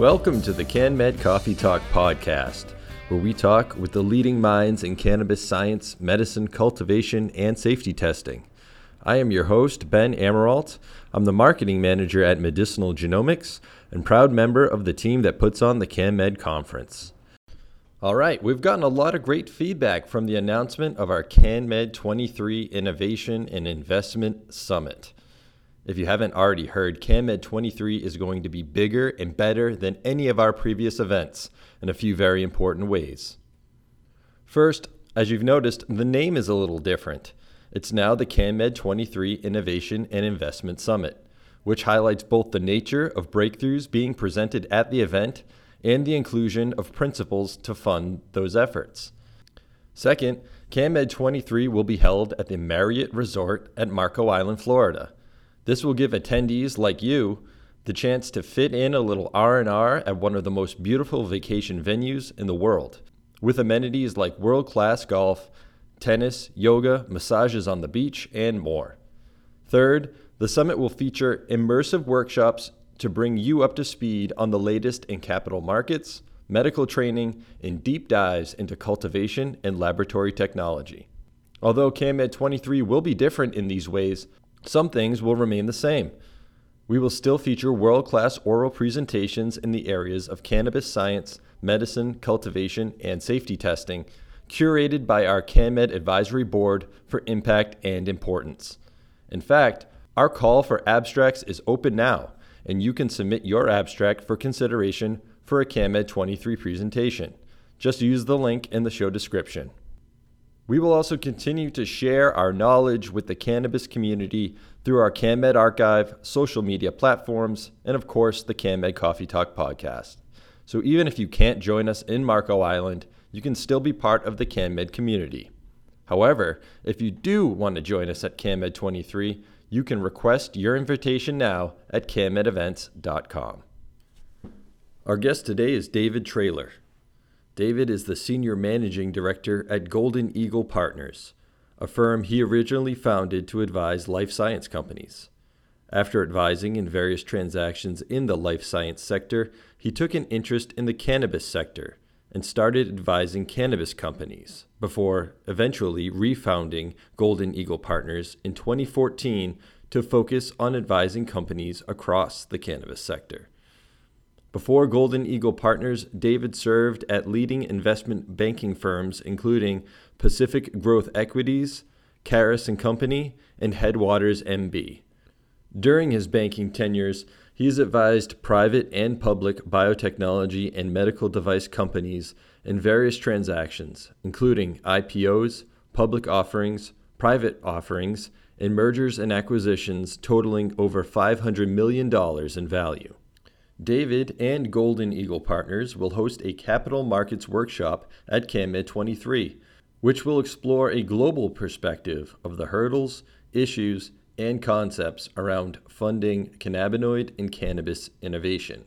Welcome to the CanMed Coffee Talk podcast, where we talk with the leading minds in cannabis science, medicine, cultivation, and safety testing. I am your host, Ben Amirault. I'm the marketing manager at Medicinal Genomics and proud member of the team that puts on the CanMed conference. All right, we've gotten a lot of great feedback from the announcement of our CanMed 23 Innovation and Investment Summit. If you haven't already heard, CanMed 23 is going to be bigger and better than any of our previous events in a few very important ways. First, as you've noticed, the name is a little different. It's now the CanMed 23 Innovation and Investment Summit, which highlights both the nature of breakthroughs being presented at the event and the inclusion of principles to fund those efforts. Second, CanMed 23 will be held at the Marriott Resort at Marco Island, Florida. This will give attendees like you the chance to fit in a little R&R at one of the most beautiful vacation venues in the world, with amenities like world-class golf, tennis, yoga, massages on the beach, and more. Third, the summit will feature immersive workshops to bring you up to speed on the latest in capital markets, medical training, and deep dives into cultivation and laboratory technology. Although CanMed 23 will be different in these ways, some things will remain the same. We will still feature world class oral presentations in the areas of cannabis science, medicine, cultivation, and safety testing, curated by our CanMed Advisory Board for impact and importance. In fact, our call for abstracts is open now, and you can submit your abstract for consideration for a CanMed 23 presentation. Just use the link in the show description. We will also continue to share our knowledge with the cannabis community through our CanMed archive, social media platforms, and of course, the CanMed Coffee Talk podcast. So even if you can't join us in Marco Island, you can still be part of the CanMed community. However, if you do want to join us at CanMed 23, you can request your invitation now at canmedevents.com. Our guest today is David Traylor. David is the Senior Managing Director at Golden Eagle Partners, a firm he originally founded to advise life science companies. After advising in various transactions in the life science sector, he took an interest in the cannabis sector and started advising cannabis companies before eventually refounding Golden Eagle Partners in 2014 to focus on advising companies across the cannabis sector. Before Golden Eagle Partners, David served at leading investment banking firms including Pacific Growth Equities, Caris and Company, and Headwaters MB. During his banking tenures, he has advised private and public biotechnology and medical device companies in various transactions, including IPOs, public offerings, private offerings, and mergers and acquisitions totaling over $500 million in value. David and Golden Eagle Partners will host a capital markets workshop at CanMed 23, which will explore a global perspective of the hurdles, issues, and concepts around funding cannabinoid and cannabis innovation.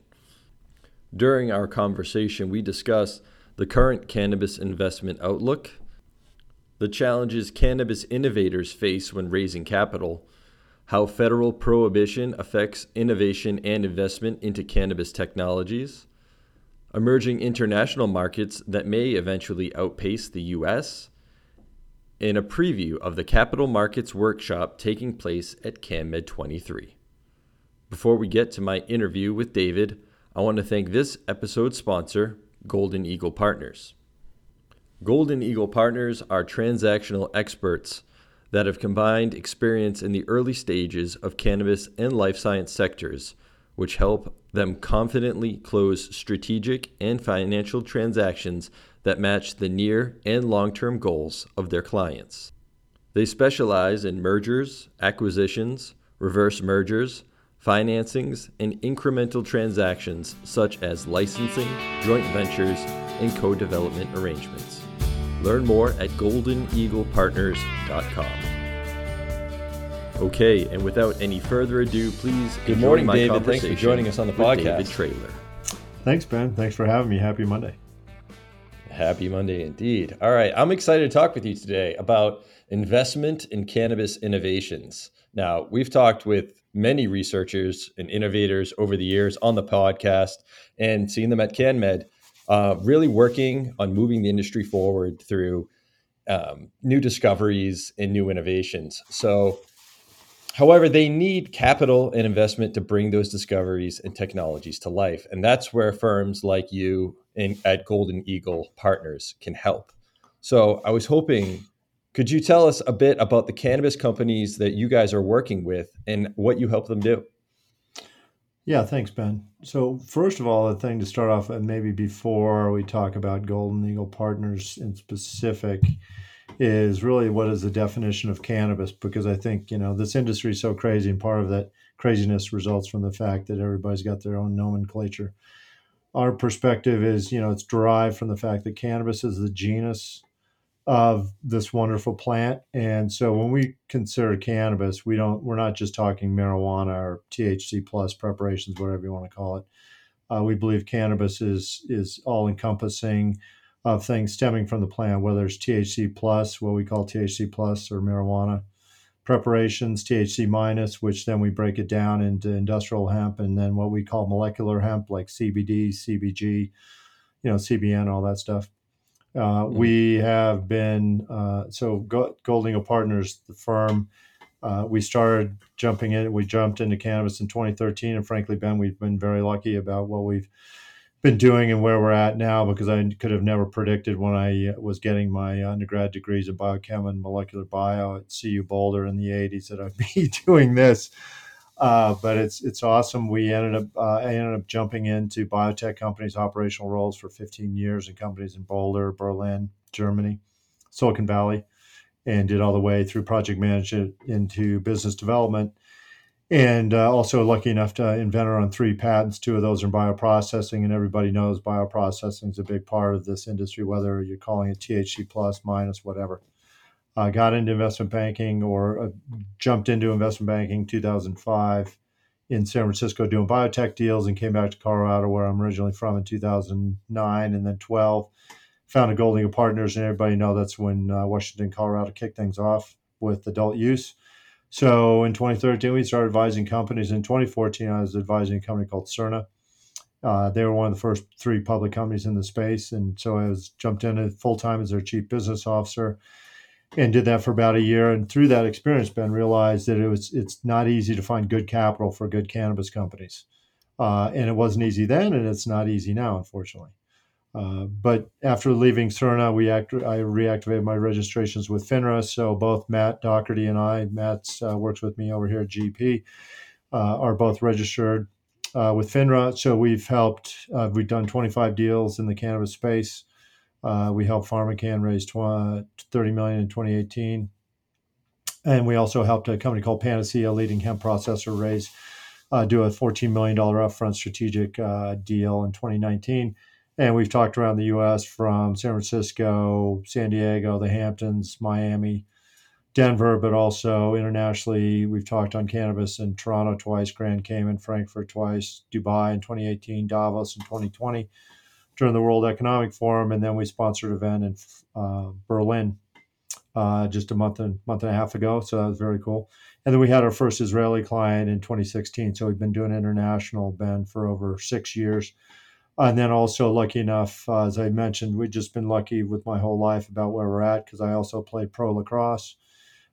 During our conversation, we discuss the current cannabis investment outlook, the challenges cannabis innovators face when raising capital, how federal prohibition affects innovation and investment into cannabis technologies, emerging international markets that may eventually outpace the U.S., and a preview of the capital markets workshop taking place at CanMed 23. Before we get to my interview with David, I want to thank this episode's sponsor, Golden Eagle Partners. Golden Eagle Partners are transactional experts that have combined experience in the early stages of cannabis and life science sectors, which help them confidently close strategic and financial transactions that match the near and long term goals of their clients. They specialize in mergers, acquisitions, reverse mergers, financings, and incremental transactions such as licensing, joint ventures, and co development arrangements. Learn more at goldeneaglepartners.com. Okay, and without any further ado, please Good morning, my David. Thanks for joining us on the podcast. David Traylor. Thanks, Ben. Thanks for having me. Happy Monday. Happy Monday indeed. All right, I'm excited to talk with you today about investment in cannabis innovations. Now, we've talked with many researchers and innovators over the years on the podcast and seen them at CanMed uh, really working on moving the industry forward through um, new discoveries and new innovations. So, however, they need capital and investment to bring those discoveries and technologies to life. And that's where firms like you at Golden Eagle Partners can help. So, I was hoping could you tell us a bit about the cannabis companies that you guys are working with and what you help them do? Yeah, thanks, Ben. So, first of all, the thing to start off, and maybe before we talk about Golden Eagle Partners in specific, is really what is the definition of cannabis? Because I think, you know, this industry is so crazy, and part of that craziness results from the fact that everybody's got their own nomenclature. Our perspective is, you know, it's derived from the fact that cannabis is the genus of this wonderful plant. And so when we consider cannabis, we don't we're not just talking marijuana or THC plus preparations, whatever you want to call it. Uh, we believe cannabis is is all encompassing of things stemming from the plant, whether it's THC plus, what we call THC plus or marijuana preparations, THC minus, which then we break it down into industrial hemp, and then what we call molecular hemp, like CBD, CBG, you know, CBN, all that stuff. Uh, mm-hmm. We have been uh, so Go- Golden Eagle Partners, the firm. Uh, we started jumping in. We jumped into cannabis in 2013, and frankly, Ben, we've been very lucky about what we've been doing and where we're at now because I could have never predicted when I uh, was getting my undergrad degrees in biochem and molecular bio at CU Boulder in the 80s that I'd be doing this. Uh, but it's it's awesome. We ended up uh, I ended up jumping into biotech companies, operational roles for 15 years in companies in Boulder, Berlin, Germany, Silicon Valley, and did all the way through project management into business development. And uh, also lucky enough to inventor on three patents. Two of those are in bioprocessing, and everybody knows bioprocessing is a big part of this industry, whether you're calling it THC plus, minus, whatever uh, got into investment banking or uh, jumped into investment banking 2005 in San Francisco doing biotech deals and came back to Colorado where I'm originally from in 2009 and then 12 founded Golding Partners and everybody know that's when uh, Washington Colorado kicked things off with adult use. So in 2013 we started advising companies. In 2014 I was advising a company called Surna. Uh, they were one of the first three public companies in the space and so I was jumped in full time as their chief business officer and did that for about a year. And through that experience, Ben realized that it was it's not easy to find good capital for good cannabis companies, uh, and it wasn't easy then, and it's not easy now, unfortunately. Uh, but after leaving Surna, we act, I reactivated my registrations with FINRA. So both Matt Doherty and I, Matt uh, works with me over here at GP, uh, are both registered uh, with FINRA. So we've helped, uh, we've done 25 deals in the cannabis space. Uh, we helped PharmaCann raise 20, 30 million in 2018. And we also helped a company called Panacea, a leading hemp processor, raise uh, do a $14 million upfront strategic uh, deal in 2019. And we've talked around the U.S. from San Francisco, San Diego, the Hamptons, Miami, Denver, but also internationally. We've talked on cannabis in Toronto twice, Grand Cayman, Frankfurt twice, Dubai in 2018, Davos in 2020 during the World Economic Forum, and then we sponsored an event in uh, Berlin uh, just a month and month and a half ago. So that was very cool. And then we had our first Israeli client in 2016. So we've been doing international Ben for over six years. And then also lucky enough, uh, as I mentioned, we've just been lucky with my whole life about where we're at because I also played pro lacrosse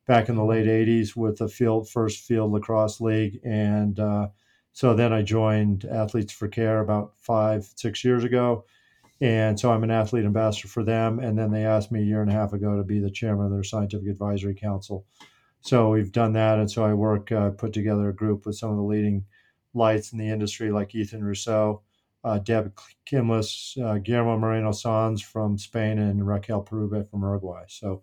back in the late 80s with the field first field lacrosse league and uh, so then I joined Athletes for Care about five, six years ago. And so I'm an athlete ambassador for them. And then they asked me a year and a half ago to be the chairman of their scientific advisory council. So we've done that. And so I work, uh, put together a group with some of the leading lights in the industry, like Ethan Russo, uh, Deb Kimless, uh, Guillermo Moreno Sanz from Spain, and Raquel Peyraube from Uruguay. So,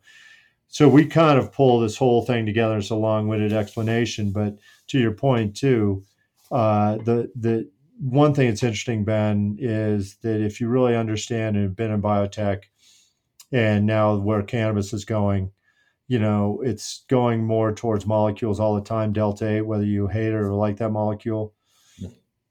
so we kind of pull this whole thing together. It's a long-winded explanation, but to your point too, uh, the the one thing that's interesting, Ben, is that if you really understand and have been in biotech, and now where cannabis is going, you know, it's going more towards molecules all the time, delta eight, whether you hate it or like that molecule.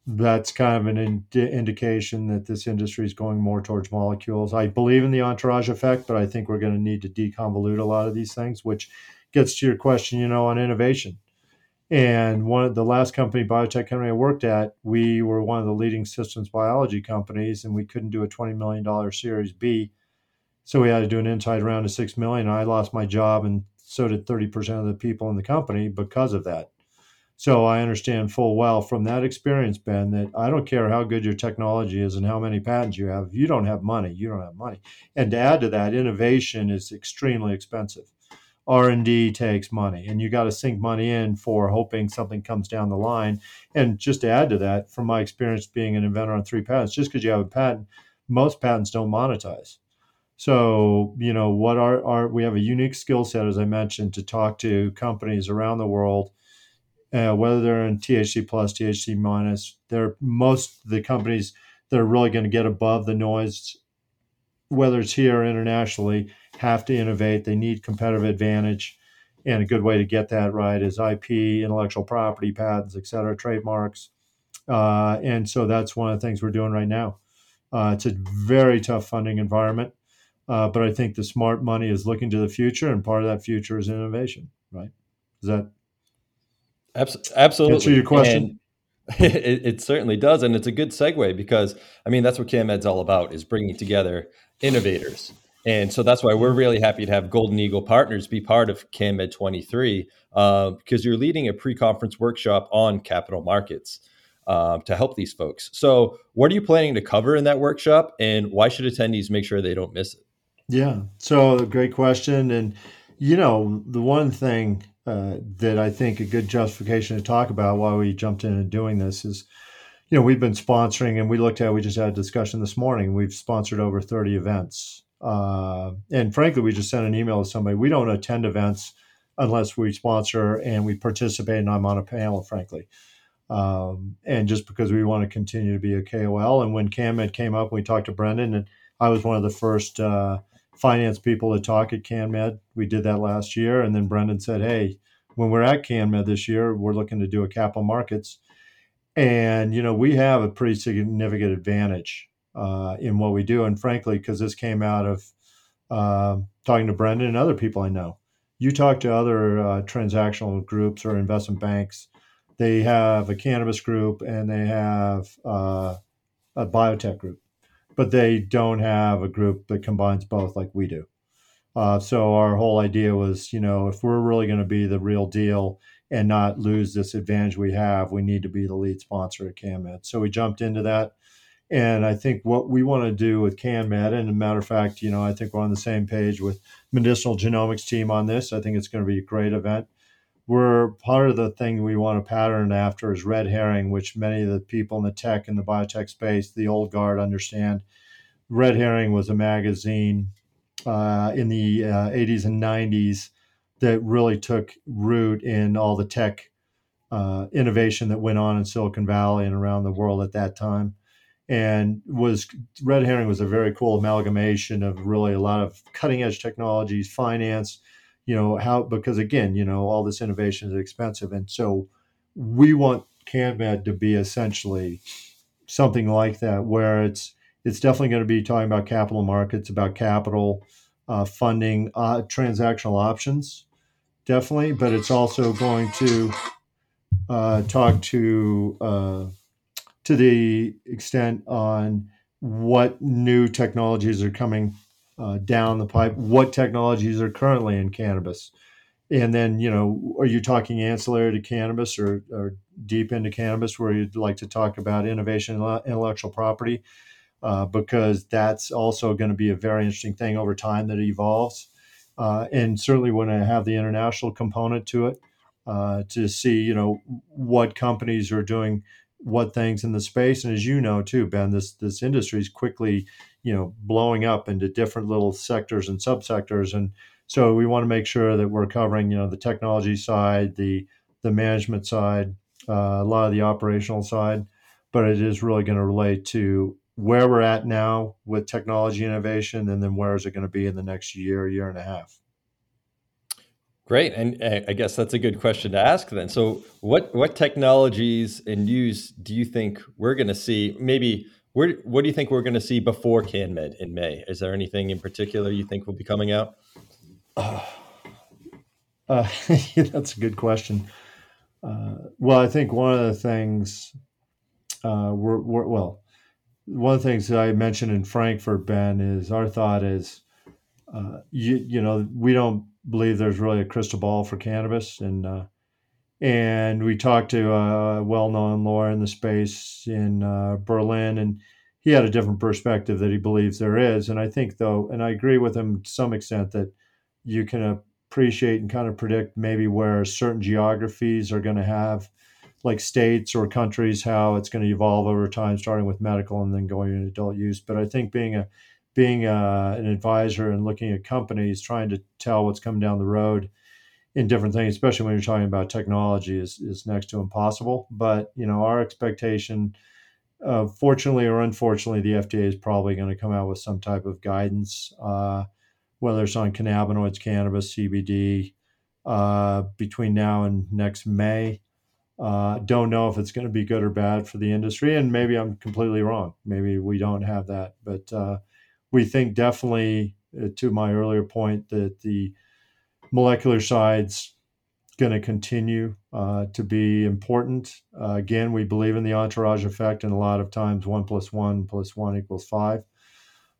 that's kind of an ind- indication that this industry is going more towards molecules. I believe in the entourage effect, but I think we're going to need to deconvolute a lot of these things, which gets to your question, you know, on innovation. And one of the last company, biotech company I worked at, we were one of the leading systems biology companies, and we couldn't do a twenty million dollar Series B, so we had to do an inside round of six million. I lost my job, and so did thirty percent of the people in the company because of that. So I understand full well from that experience, Ben, that I don't care how good your technology is and how many patents you have. You don't have money, you don't have money. And to add to that, innovation is extremely expensive. R&D takes money and you got to sink money in for hoping something comes down the line. And just to add to that, from my experience being an inventor on three patents, just because you have a patent, most patents don't monetize. So, you know, what are, are we have a unique skill set, as I mentioned, to talk to companies around the world uh, whether they're in THC plus, THC minus. They're most the companies that are really going to get above the noise, whether it's here or internationally, have to innovate. They need competitive advantage. And a good way to get that right is IP, intellectual property, patents, et cetera, trademarks. Uh, and so that's one of the things we're doing right now. Uh, it's a very tough funding environment, uh, but I think the smart money is looking to the future, and part of that future is innovation. Right? Is that absolutely. Answer your question. It, it, certainly does, and it's a good segue because I mean that's what CanMed's all about is bringing together innovators, and so that's why we're really happy to have Golden Eagle Partners be part of CanMed 23 uh, because you're leading a pre-conference workshop on capital markets uh, to help these folks. So, what are you planning to cover in that workshop, and why should attendees make sure they don't miss it? Yeah, so great question, and you know the one thing uh, that I think a good justification to talk about why we jumped into doing this is, you know, we've been sponsoring and we looked at, we just had a discussion this morning. We've sponsored over 30 events. Uh, and frankly, we just sent an email to somebody. We don't attend events unless we sponsor and we participate and I'm on a panel, frankly. Um, and just because we want to continue to be a KOL. And when CanMed came up, we talked to Brendan, and I was one of the first uh, finance people to talk at CanMed. We did that last year, and then Brendan said, "Hey, when we're at CanMed this year, we're looking to do a capital markets, and you know we have a pretty significant advantage uh, in what we do. And frankly, because this came out of uh, talking to Brendan and other people I know, you talk to other uh, transactional groups or investment banks, they have a cannabis group and they have uh, a biotech group but they don't have a group that combines both like we do. Uh, so our whole idea was, you know, if we're really going to be the real deal and not lose this advantage we have, we need to be the lead sponsor at CanMed. So we jumped into that. And I think what we want to do with CanMed, and a matter of fact, you know, I think we're on the same page with medicinal genomics team on this. I think it's going to be a great event. We're part of the thing we want to pattern after is red herring, which many of the people in the tech and the biotech space, the old guard, understand. Red Herring was a magazine uh, in the uh, 80s and 90s that really took root in all the tech uh, innovation that went on in Silicon Valley and around the world at that time. And was Red Herring was a very cool amalgamation of really a lot of cutting edge technologies, finance, you know how because again you know all this innovation is expensive and so we want CanMed to be essentially something like that where it's it's definitely going to be talking about capital markets about capital uh, funding uh, transactional options definitely but it's also going to uh, talk to uh, to the extent on what new technologies are coming uh, down the pipe, what technologies are currently in cannabis. And then, you know, are you talking ancillary to cannabis or, or deep into cannabis where you'd like to talk about innovation intellectual property? Uh, because that's also going to be a very interesting thing over time that evolves. Uh, and certainly when I have the international component to it, uh, to see, you know, what companies are doing what things in the space. And as you know too, Ben, this this industry is quickly you know blowing up into different little sectors and subsectors and so we want to make sure that we're covering you know the technology side the the management side uh, a lot of the operational side but it is really going to relate to where we're at now with technology innovation and then where is it going to be in the next year year and a half Great, and I guess that's a good question to ask then. So, what what technologies and news do you think we're going to see? Maybe where, what do you think we're going to see before CanMed in May? Is there anything in particular you think will be coming out? Uh, uh, that's a good question. Uh, well, I think one of the things uh, we're, we're, well, one of the things that I mentioned in Frankfurt, Ben, is our thought is, uh, you you know, we don't believe there's really a crystal ball for cannabis, and uh, and we talked to a well-known lawyer in the space in uh, Berlin, and he had a different perspective that he believes there is. And I think though, and I agree with him to some extent that you can appreciate and kind of predict maybe where certain geographies are going to have like states or countries how it's going to evolve over time starting with medical and then going into adult use but i think being a being a, uh, an advisor and looking at companies trying to tell what's coming down the road in different things especially when you're talking about technology is, is next to impossible but you know our expectation uh, fortunately or unfortunately the fda is probably going to come out with some type of guidance uh, whether it's on cannabinoids, cannabis, CBD, uh, between now and next May. Uh, don't know if it's going to be good or bad for the industry, and maybe I'm completely wrong. Maybe we don't have that, but uh, we think definitely, uh, to my earlier point, that the molecular side's going to continue uh, to be important. Uh, again, we believe in the entourage effect, and a lot of times one plus one plus one equals five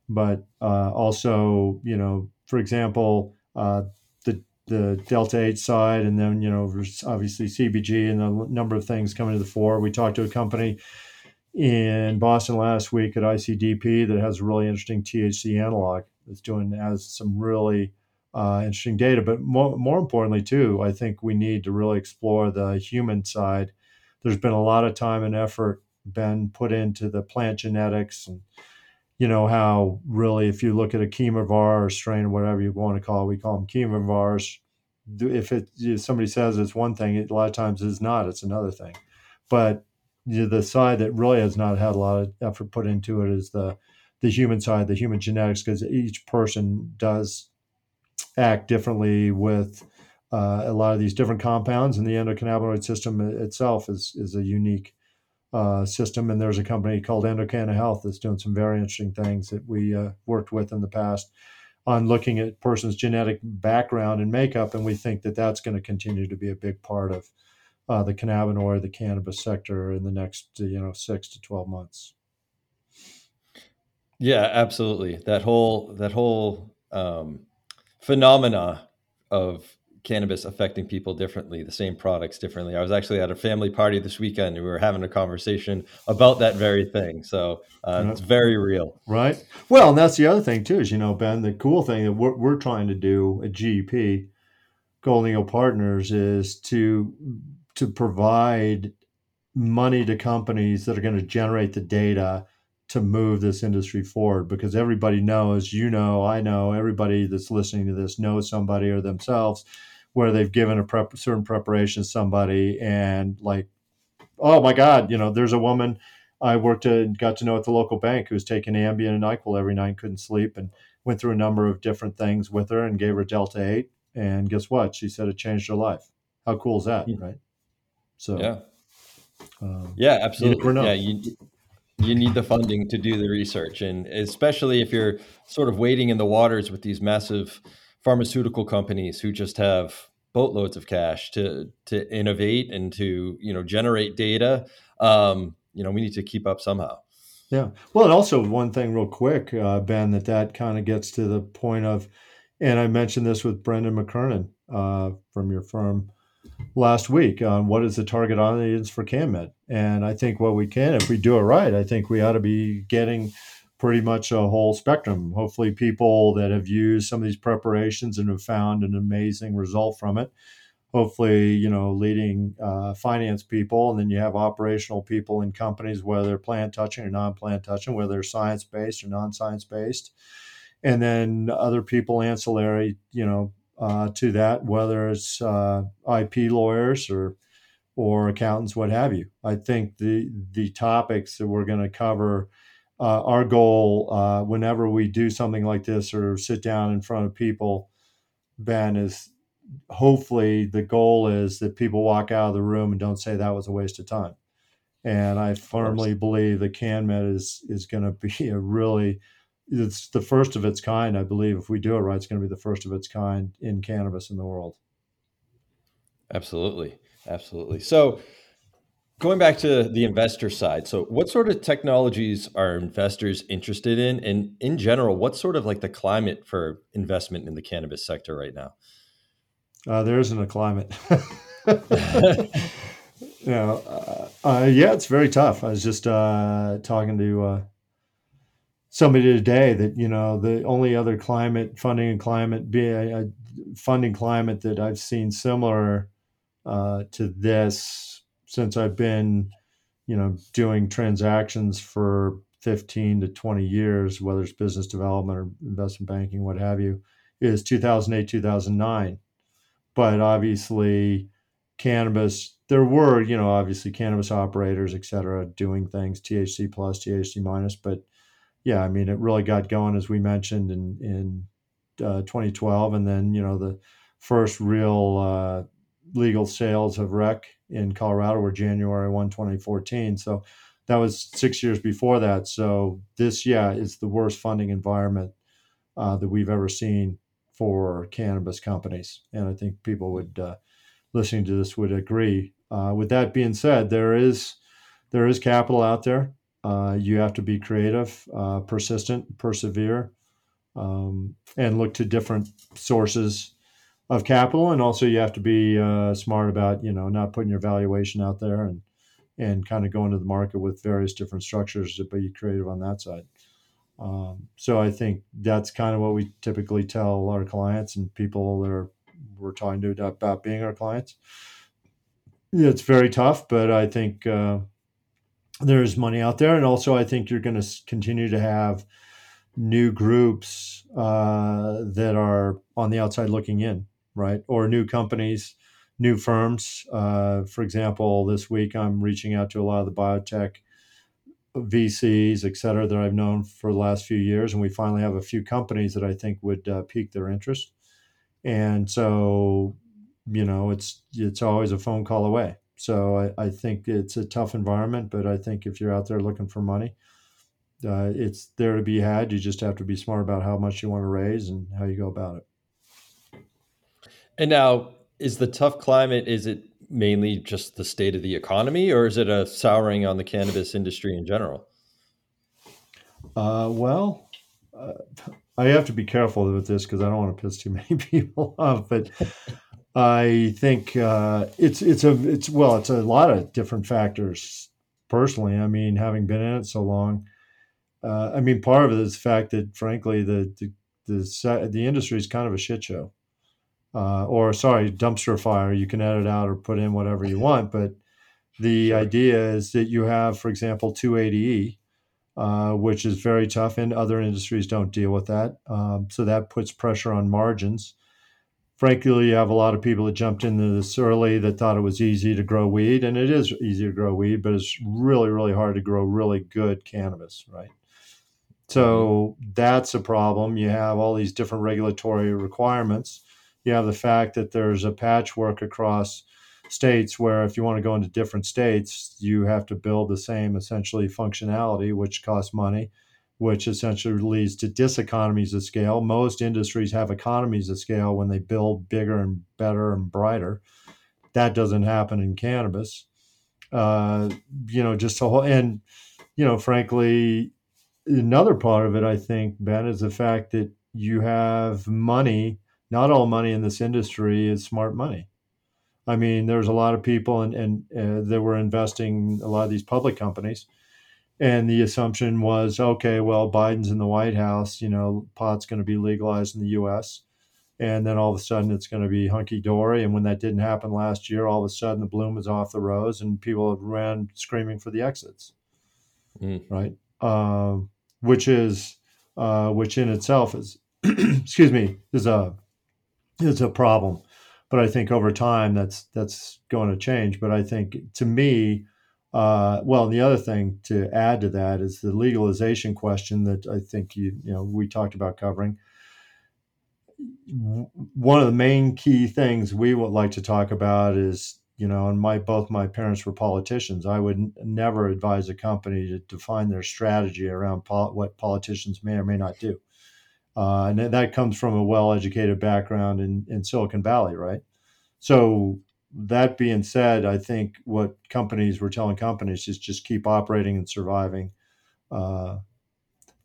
but uh, also, you know, for example, the Delta Eight side, and then you know, obviously CBG and a number of things coming to the fore. We talked to a company in Boston last week at ICDP that has a really interesting THC analog that's doing has some really uh, interesting data. But more, more importantly, too, I think we need to really explore the human side. There's been a lot of time and effort been put into the plant genetics and you know how really if you look at a chemovar or strain or whatever you want to call it, we call them chemovars. If it if somebody says it's one thing, it, a lot of times it's not. It's another thing. But the side that really has not had a lot of effort put into it is the the human side, the human genetics, because each person does act differently with uh, a lot of these different compounds, and the endocannabinoid system itself is is a unique uh, system. And there's a company called Endocanna Health that's doing some very interesting things that we uh, worked with in the past on looking at person's genetic background and makeup. And we think that that's going to continue to be a big part of uh, the cannabinoid, the cannabis sector in the next, you know, six to 12 months. Yeah, absolutely. That whole, that whole um, phenomena of cannabis affecting people differently, the same products differently. I was actually at a family party this weekend and we were having a conversation about that very thing. So uh, it's very real. Right. Well, and that's the other thing too, is, you know, Ben, the cool thing that we're, we're trying to do at GEP, Golden Eagle Partners, is to, to provide money to companies that are going to generate the data to move this industry forward because everybody knows, you know, I know, everybody that's listening to this knows somebody or themselves where they've given a prep, certain preparation to somebody and like, oh my God, you know, there's a woman I worked and got to know at the local bank who's taking Ambien and NyQuil every night, couldn't sleep, and went through a number of different things with her and gave her Delta 8. And guess what? She said it changed her life. How cool is that, mm-hmm. right? So, yeah. Um, yeah, absolutely. You yeah, you, you need the funding to do the research. And especially if you're sort of wading in the waters with these massive pharmaceutical companies who just have boatloads of cash to to innovate and to you know generate data. Um, you know, we need to keep up somehow. Yeah. Well, and also one thing, real quick, uh, Ben, that that kind of gets to the point of, and I mentioned this with Brendan McKernan uh, from your firm last week on what is the target audience for CanMed, and I think what we can, if we do it right, I think we ought to be getting pretty much a whole spectrum. Hopefully, people that have used some of these preparations and have found an amazing result from it. Hopefully, you know, leading uh, finance people, and then you have operational people in companies, whether they're plant touching or non plant touching, whether they're science based or non science based. And then other people ancillary, you know, uh, to that, whether it's uh, IP lawyers or or accountants, what have you. I think the the topics that we're going to cover uh, our goal uh, whenever we do something like this or sit down in front of people, Ben, is hopefully the goal is that people walk out of the room and don't say that was a waste of time. And I firmly believe that CanMed is is going to be a really it's the first of its kind. I believe if we do it right, it's going to be the first of its kind in cannabis in the world. Absolutely, absolutely. So Going back to the investor side, so what sort of technologies are investors interested in? And in general, what's sort of like the climate for investment in the cannabis sector right now? Uh, there isn't a climate. you know, uh, uh, yeah, it's very tough. I was just uh, talking to uh, somebody today that you know the only other climate funding and climate be a funding climate that I've seen similar uh, to this since I've been, you know, doing transactions for 15 to 20 years, whether it's business development or investment banking, what have you, is 2008, 2009. But obviously, cannabis, there were, you know, obviously cannabis operators, et cetera, doing things THC plus, THC minus. But yeah, I mean, it really got going, as we mentioned, in, in uh, 2012. And then, you know, the first real uh, legal sales of rec in Colorado were January 1, 2014. So that was six years before that. So this, yeah, is the worst funding environment uh, that we've ever seen for cannabis companies. And I think people would, uh, listening to this, would agree. Uh, with that being said, there is there is capital out there. Uh, you have to be creative, uh, persistent, persevere, um, and look to different sources of capital, and also you have to be uh, smart about you know not putting your valuation out there and and kind of going to the market with various different structures to be creative on that side. Um, so I think that's kind of what we typically tell our clients and people that are, we're talking to about being our clients. It's very tough, but I think uh, there's money out there, and also I think you're going to continue to have new groups uh, that are on the outside looking in right? Or new companies, new firms. Uh, for example, this week I'm reaching out to a lot of the biotech VCs, et cetera, that I've known for the last few years. And we finally have a few companies that I think would uh, pique their interest. And so, you know, it's it's always a phone call away. So I, I think it's a tough environment, but I think if you're out there looking for money, uh, it's there to be had. You just have to be smart about how much you want to raise and how you go about it. And now, is the tough climate? Is it mainly just the state of the economy, or is it a souring on the cannabis industry in general? Uh, well, uh, I have to be careful with this because I don't want to piss too many people off, but I think uh, it's it's a it's well, it's a lot of different factors. Personally, I mean, having been in it so long, uh, I mean, part of it is the fact that, frankly, the the the, the industry is kind of a shit show uh, or sorry, dumpster fire. You can edit out or put in whatever you want, but the sure. idea is that you have, for example, 280E, uh, which is very tough, and other industries don't deal with that. Um, so that puts pressure on margins. Frankly, you have a lot of people that jumped into this early that thought it was easy to grow weed, and it is easy to grow weed, but it's really, really hard to grow really good cannabis, right? So mm-hmm. that's a problem. You have all these different regulatory requirements you have the fact that there's a patchwork across states where if you want to go into different states, you have to build the same essentially functionality, which costs money, which essentially leads to diseconomies of scale. Most industries have economies of scale when they build bigger and better and brighter. That doesn't happen in cannabis. Uh, you know, just a whole, and, you know, frankly, another part of it, I think, Ben, is the fact that you have money not all money in this industry is smart money. I mean, there's a lot of people and, and uh, that were investing a lot of these public companies. And the assumption was, okay, well, Biden's in the White House, you know, pot's going to be legalized in the US. And then all of a sudden it's going to be hunky dory. And when that didn't happen last year, all of a sudden the bloom is off the rose and people ran screaming for the exits. Mm. Right. Uh, which is, uh, which in itself is, excuse me, is a is a problem. But I think over time that's that's going to change. But I think to me, uh, well, the other thing to add to that is the legalization question that I think you you know we talked about covering. one of the main key things we would like to talk about is you know and my both my parents were politicians i would n- never advise a company to define their strategy around pol- what politicians may or may not do uh, and that comes from a well-educated background in, in silicon valley right so that being said i think what companies were telling companies is just keep operating and surviving uh,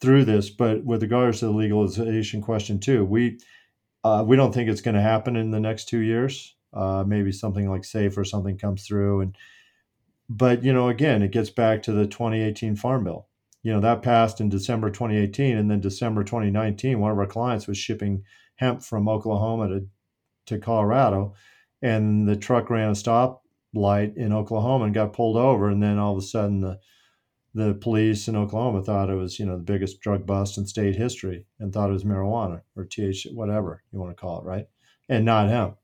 through this but with regards to the legalization question too we uh, we don't think it's going to happen in the next two years. Uh, maybe something like SAFE or something comes through, and but you know, again, it gets back to the 2018 Farm Bill. You know that passed in December 2018, and then December 2019, one of our clients was shipping hemp from Oklahoma to to Colorado, and the truck ran a stop light in Oklahoma and got pulled over, and then all of a sudden the the police in Oklahoma thought it was, you know, the biggest drug bust in state history and thought it was marijuana or THC, whatever you want to call it, right? And not hemp.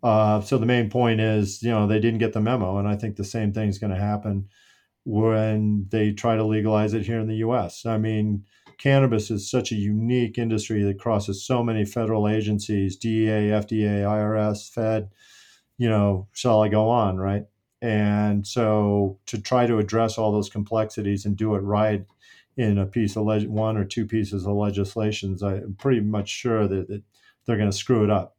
Uh, so the main point is, you know, they didn't get the memo, and I think the same thing is going to happen when they try to legalize it here in the U.S. I mean, cannabis is such a unique industry that crosses so many federal agencies: DEA, FDA, IRS, Fed. You know, shall I go on, right? And so to try to address all those complexities and do it right in a piece of leg- one or two pieces of legislations, I'm pretty much sure that, that they're going to screw it up.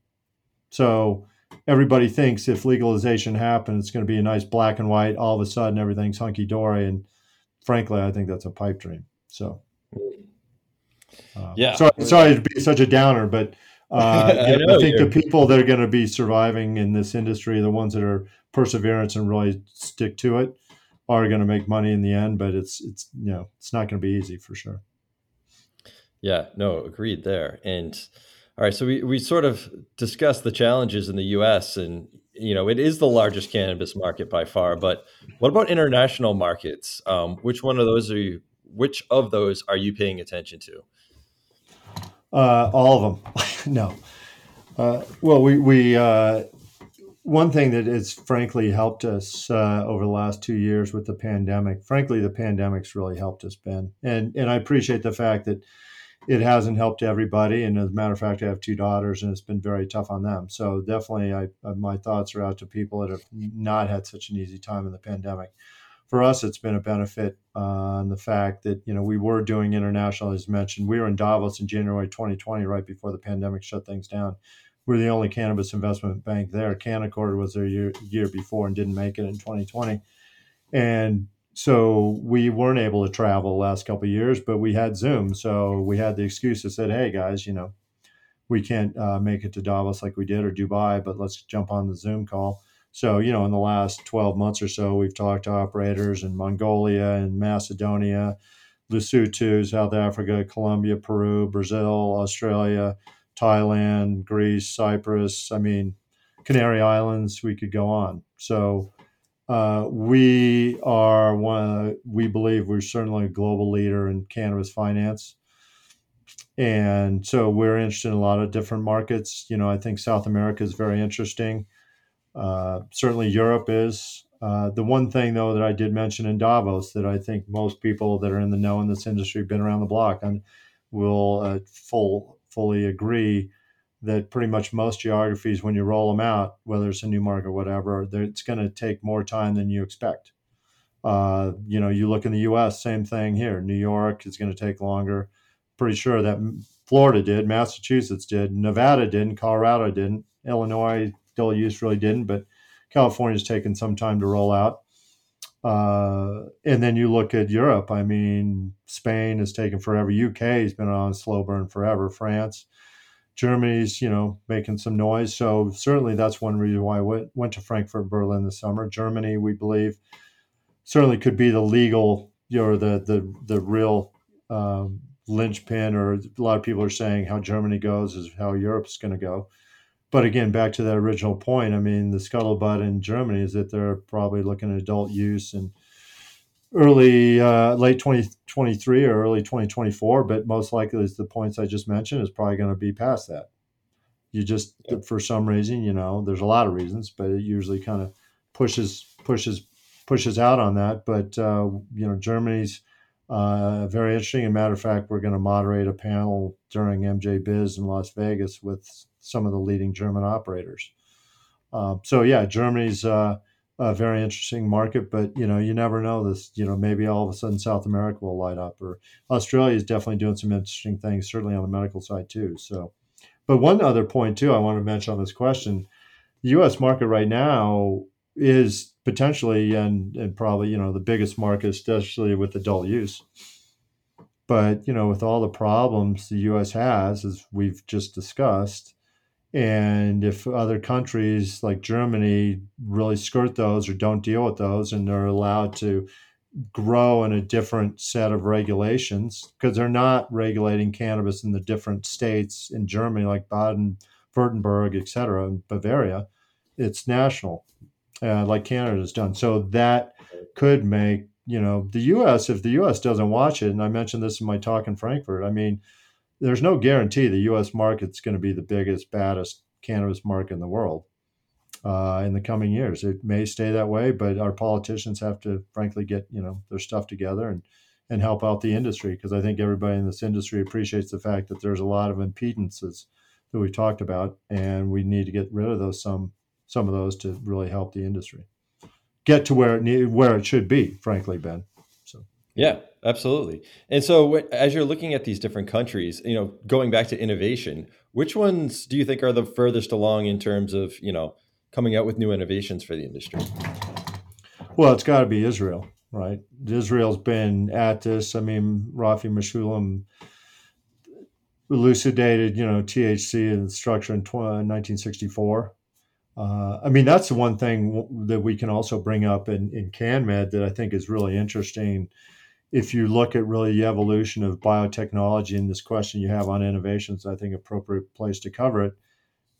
So everybody thinks if legalization happens, it's going to be a nice black and white. All of a sudden, everything's hunky dory, and frankly, I think that's a pipe dream. So, uh, yeah. Sorry, sorry to be such a downer, but uh, I, know, I, think the people that are going to be surviving in this industry, the ones that are perseverance and really stick to it, are going to make money in the end. But it's it's you know it's not going to be easy for sure. Yeah, no, agreed there. And all right, so we we sort of discussed the challenges in the U.S. and you know it is the largest cannabis market by far. But what about international markets? Um, which one of those are you? Which of those are you paying attention to? Uh, all of them. no. Uh, well, we we uh, one thing that has frankly helped us uh, over the last two years with the pandemic. Frankly, the pandemic's really helped us, Ben, and and I appreciate the fact that it hasn't helped everybody. And as a matter of fact, I have two daughters, and it's been very tough on them. So definitely, I my thoughts are out to people that have not had such an easy time in the pandemic for us, it's been a benefit on uh, the fact that you know we were doing international, as mentioned. We were in Davos in January 2020, right before the pandemic shut things down. We we're the only cannabis investment bank there. Canaccord was there year year before and didn't make it in 2020, and so we weren't able to travel the last couple of years. But we had Zoom, so we had the excuse that said, "Hey guys, you know, we can't uh, make it to Davos like we did or Dubai, but let's jump on the Zoom call." So, you know, in the last 12 months or so, we've talked to operators in Mongolia and Macedonia, Lesotho, South Africa, Colombia, Peru, Brazil, Australia, Thailand, Greece, Cyprus. I mean, Canary Islands, we could go on. So, uh, we are one, we believe we're certainly a global leader in cannabis finance. And so we're interested in a lot of different markets. You know, I think South America is very interesting. Uh, certainly, Europe is. Uh, the one thing, though, that I did mention in Davos that I think most people that are in the know in this industry, been around the block, and will uh, full fully agree that pretty much most geographies, when you roll them out, whether it's a new market or whatever, it's going to take more time than you expect. Uh, you know, you look in the U.S., same thing here. New York is going to take longer. Pretty sure that Florida did, Massachusetts did, Nevada didn't, Colorado didn't, Illinois adult use really didn't, but California's taken some time to roll out. Uh, and then you look at Europe. I mean, Spain has taken forever. UK has been on a slow burn forever. France, Germany's, you know, making some noise. So certainly that's one reason why I went, went to Frankfurt, Berlin this summer. Germany, we believe, certainly could be the legal, you know, the the the real um, linchpin. Or a lot of people are saying how Germany goes is how Europe's going to go but again, back to that original point, I mean, the scuttlebutt in Germany is that they're probably looking at adult use and early, uh, late 2023 or early 2024. But most likely, as the points I just mentioned, is probably going to be past that. You just, yeah. for some reason, you know, there's a lot of reasons, but it usually kind of pushes, pushes, pushes out on that. But, uh, you know, Germany's Uh, very interesting. As a matter of fact, we're going to moderate a panel during MJ Biz in Las Vegas with some of the leading German operators. Uh, so yeah, Germany's uh, a very interesting market, but you know you never know this. You know maybe all of a sudden South America will light up, or Australia is definitely doing some interesting things, certainly on the medical side too. So, but one other point too I want to mention on this question, the U.S. market right now is potentially and, and probably you know the biggest market, especially with adult use. But you know, with all the problems the U.S. has, as we've just discussed, and if other countries like Germany really skirt those or don't deal with those, and they're allowed to grow in a different set of regulations because they're not regulating cannabis in the different states in Germany, like Baden, Württemberg, et cetera, and Bavaria. It's national uh, like Canada's done. So that could make you know the U.S. if the U.S. doesn't watch it, and I mentioned this in my talk in Frankfurt. I mean, there's no guarantee the U.S. market's going to be the biggest, baddest cannabis market in the world uh, in the coming years. It may stay that way, but our politicians have to, frankly, get you know their stuff together and and help out the industry because I think everybody in this industry appreciates the fact that there's a lot of impedances that we talked about, and we need to get rid of those some some of those to really help the industry get to where it need, where it should be. Frankly, Ben. Yeah, absolutely. And so as you're looking at these different countries, you know, going back to innovation, which ones do you think are the furthest along in terms of you know coming out with new innovations for the industry? Well, it's got to be Israel, right? Israel's been at this. I mean, Rafi Mechoulam elucidated, you know, THC and structure in 1964. Uh, I mean, that's the one thing that we can also bring up in, in CanMed that I think is really interesting. If you look at really the evolution of biotechnology and this question you have on innovations, I think appropriate place to cover it.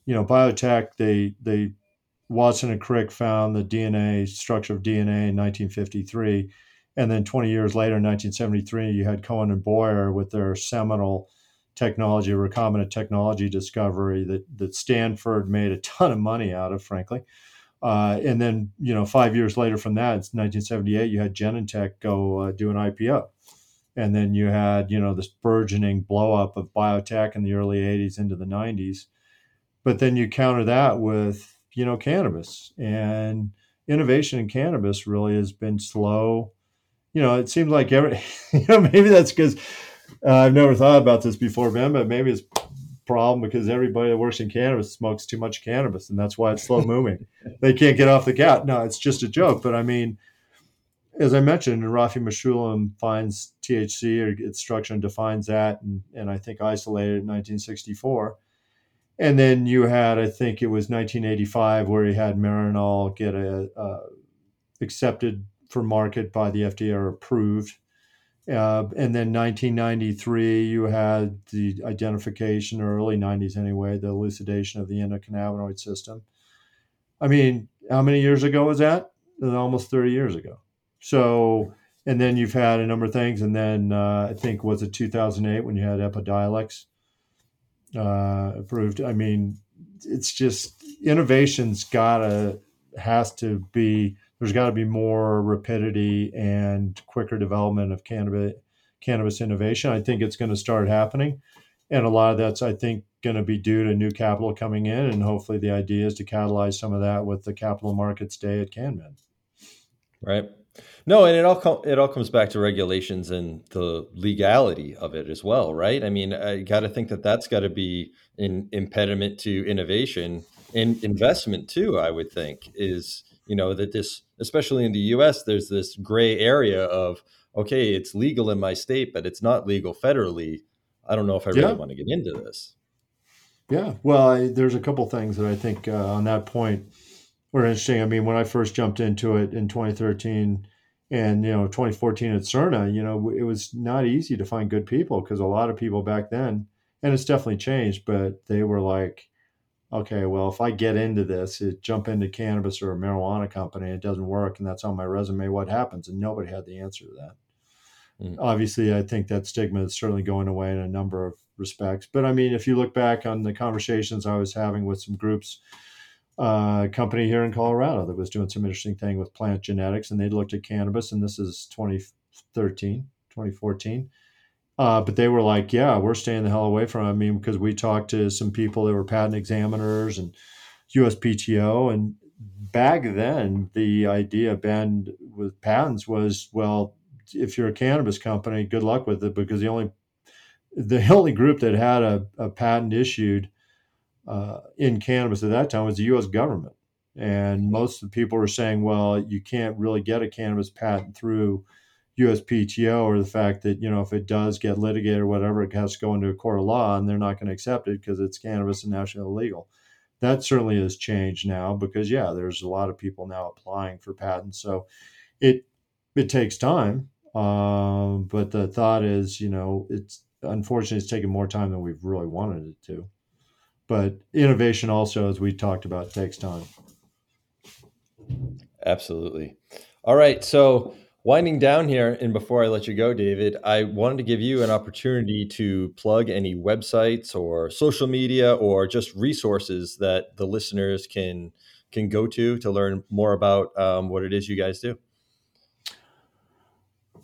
You know, biotech, they they Watson and Crick found the DNA structure of DNA in 1953, and then 20 years later, in 1973, you had Cohen and Boyer with their seminal technology, recombinant technology discovery that that Stanford made a ton of money out of, frankly. Uh, and then, you know, five years later from that, it's 1978, you had Genentech go uh, do an IPO. And then you had, you know, this burgeoning blow up of biotech in the early 80s into the 90s. But then you counter that with, you know, cannabis. And innovation in cannabis really has been slow. You know, it seems like every, you know, maybe that's because uh, I've never thought about this before, Ben, but maybe it's problem because everybody that works in cannabis smokes too much cannabis, and that's why it's slow moving. they can't get off the cat. No, it's just a joke. But I mean, as I mentioned, Rafi Mechoulam finds THC or its structure and defines that, and, and I think isolated in 1964. And then you had, I think it was 1985, where he had Marinol get a, accepted for market by the FDA or approved uh, and then 1993, you had the identification, or early 90s anyway, the elucidation of the endocannabinoid system. I mean, how many years ago was that? Almost 30 years ago. So, and then you've had a number of things. And then uh, I think, was it 2008 when you had Epidiolex uh, approved? I mean, it's just innovation's gotta, has to be there's got to be more rapidity and quicker development of cannabis cannabis innovation. I think it's going to start happening, and a lot of that's I think going to be due to new capital coming in, and hopefully the idea is to catalyze some of that with the capital markets day at CanMed. Right. No, and it all com- it all comes back to regulations and the legality of it as well, right? I mean, I got to think that that's got to be an impediment to innovation and investment too. I would think is you know that this especially in the us there's this gray area of okay it's legal in my state but it's not legal federally. I don't know if i really yeah. want to get into this. Yeah. Well I, there's a couple things that i think uh, on that point were interesting. I mean when i first jumped into it in 2013 and you know 2014 at Surna, you know it was not easy to find good people because a lot of people back then and it's definitely changed but they were like okay, well, if I get into this, it, jump into cannabis or a marijuana company, it doesn't work, and that's on my resume, what happens? And nobody had the answer to that. Mm. Obviously, I think that stigma is certainly going away in a number of respects. But I mean, if you look back on the conversations I was having with some groups, uh, company here in Colorado that was doing some interesting thing with plant genetics, and they looked at cannabis, and this is 2013, 2014. Uh, but they were like, yeah, we're staying the hell away from it. I mean, because we talked to some people that were patent examiners and USPTO. And back then, the idea banned with patents was, well, if you're a cannabis company, good luck with it because the only the only group that had a, a patent issued uh, in cannabis at that time was the U.S. government, and most of the people were saying, well, you can't really get a cannabis patent through USPTO or the fact that, you know, if it does get litigated or whatever, it has to go into a court of law and they're not going to accept it because it's cannabis and national illegal. That certainly has changed now because, yeah, there's a lot of people now applying for patents. So it, it takes time. Um, but the thought is, you know, it's unfortunately it's taken more time than we've really wanted it to. But innovation also, as we talked about, takes time. Absolutely. All right. So winding down here, and before I let you go, David, I wanted to give you an opportunity to plug any websites or social media or just resources that the listeners can can go to to learn more about um, what it is you guys do.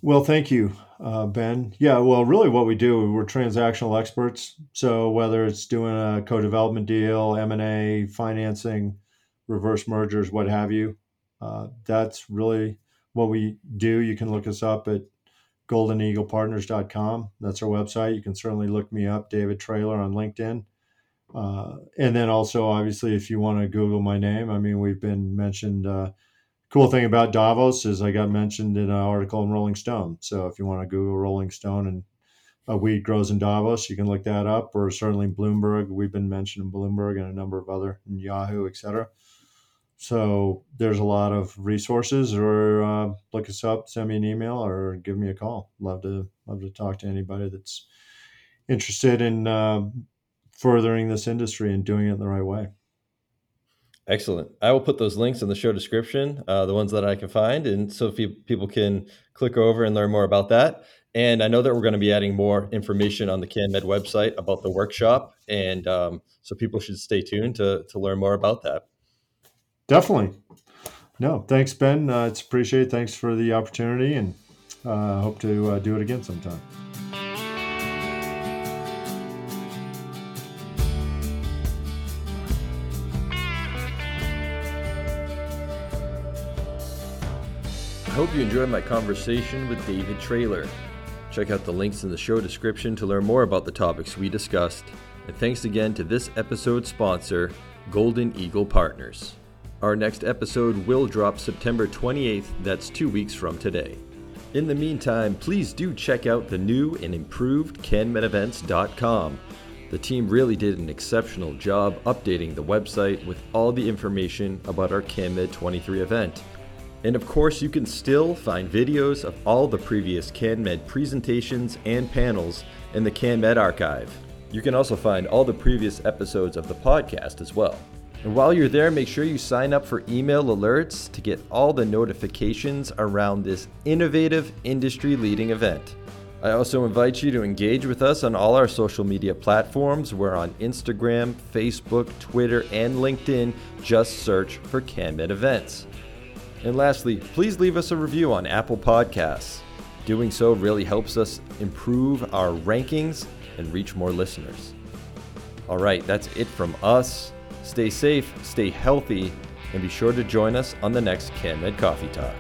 Well, thank you, uh, Ben. Yeah, well, really, what we do, we're transactional experts. So whether it's doing a co-development deal, M and A, financing, reverse mergers, what have you, uh, that's really what we do. You can look us up at goldeneaglepartners.com. That's our website. You can certainly look me up, David Trailer, on LinkedIn. Uh, and then also, obviously, if you want to Google my name, I mean, we've been mentioned. Uh, cool thing about Davos is I got mentioned in an article in Rolling Stone. So if you want to Google Rolling Stone and a weed grows in Davos, you can look that up. Or certainly Bloomberg. We've been mentioned in Bloomberg and a number of other Yahoo, et cetera. So there's a lot of resources, or uh, look us up, send me an email, or give me a call. Love to love to talk to anybody that's interested in uh, furthering this industry and doing it the right way. Excellent. I will put those links in the show description, uh, the ones that I can find, and so people can click over and learn more about that. And I know that we're going to be adding more information on the CanMed website about the workshop, and um, so people should stay tuned to to learn more about that. Definitely. No, thanks, Ben. Uh, it's appreciated. Thanks for the opportunity, and uh, hope to uh, do it again sometime. I hope you enjoyed my conversation with David Trailer. Check out the links in the show description to learn more about the topics we discussed. And thanks again to this episode's sponsor, Golden Eagle Partners. Our next episode will drop September 28th, that's two weeks from today. In the meantime, please do check out the new and improved canmedevents.com. The team really did an exceptional job updating the website with all the information about our CanMed 23 event. And of course, you can still find videos of all the previous CanMed presentations and panels in the CanMed archive. You can also find all the previous episodes of the podcast as well. And while you're there, make sure you sign up for email alerts to get all the notifications around this innovative industry leading event. I also invite you to engage with us on all our social media platforms. We're on Instagram, Facebook, Twitter, and LinkedIn. Just search for CanMed Events. And lastly, please leave us a review on Apple Podcasts. Doing so really helps us improve our rankings and reach more listeners. All right, that's it from us. Stay safe, stay healthy, and be sure to join us on the next CanMed Coffee Talk.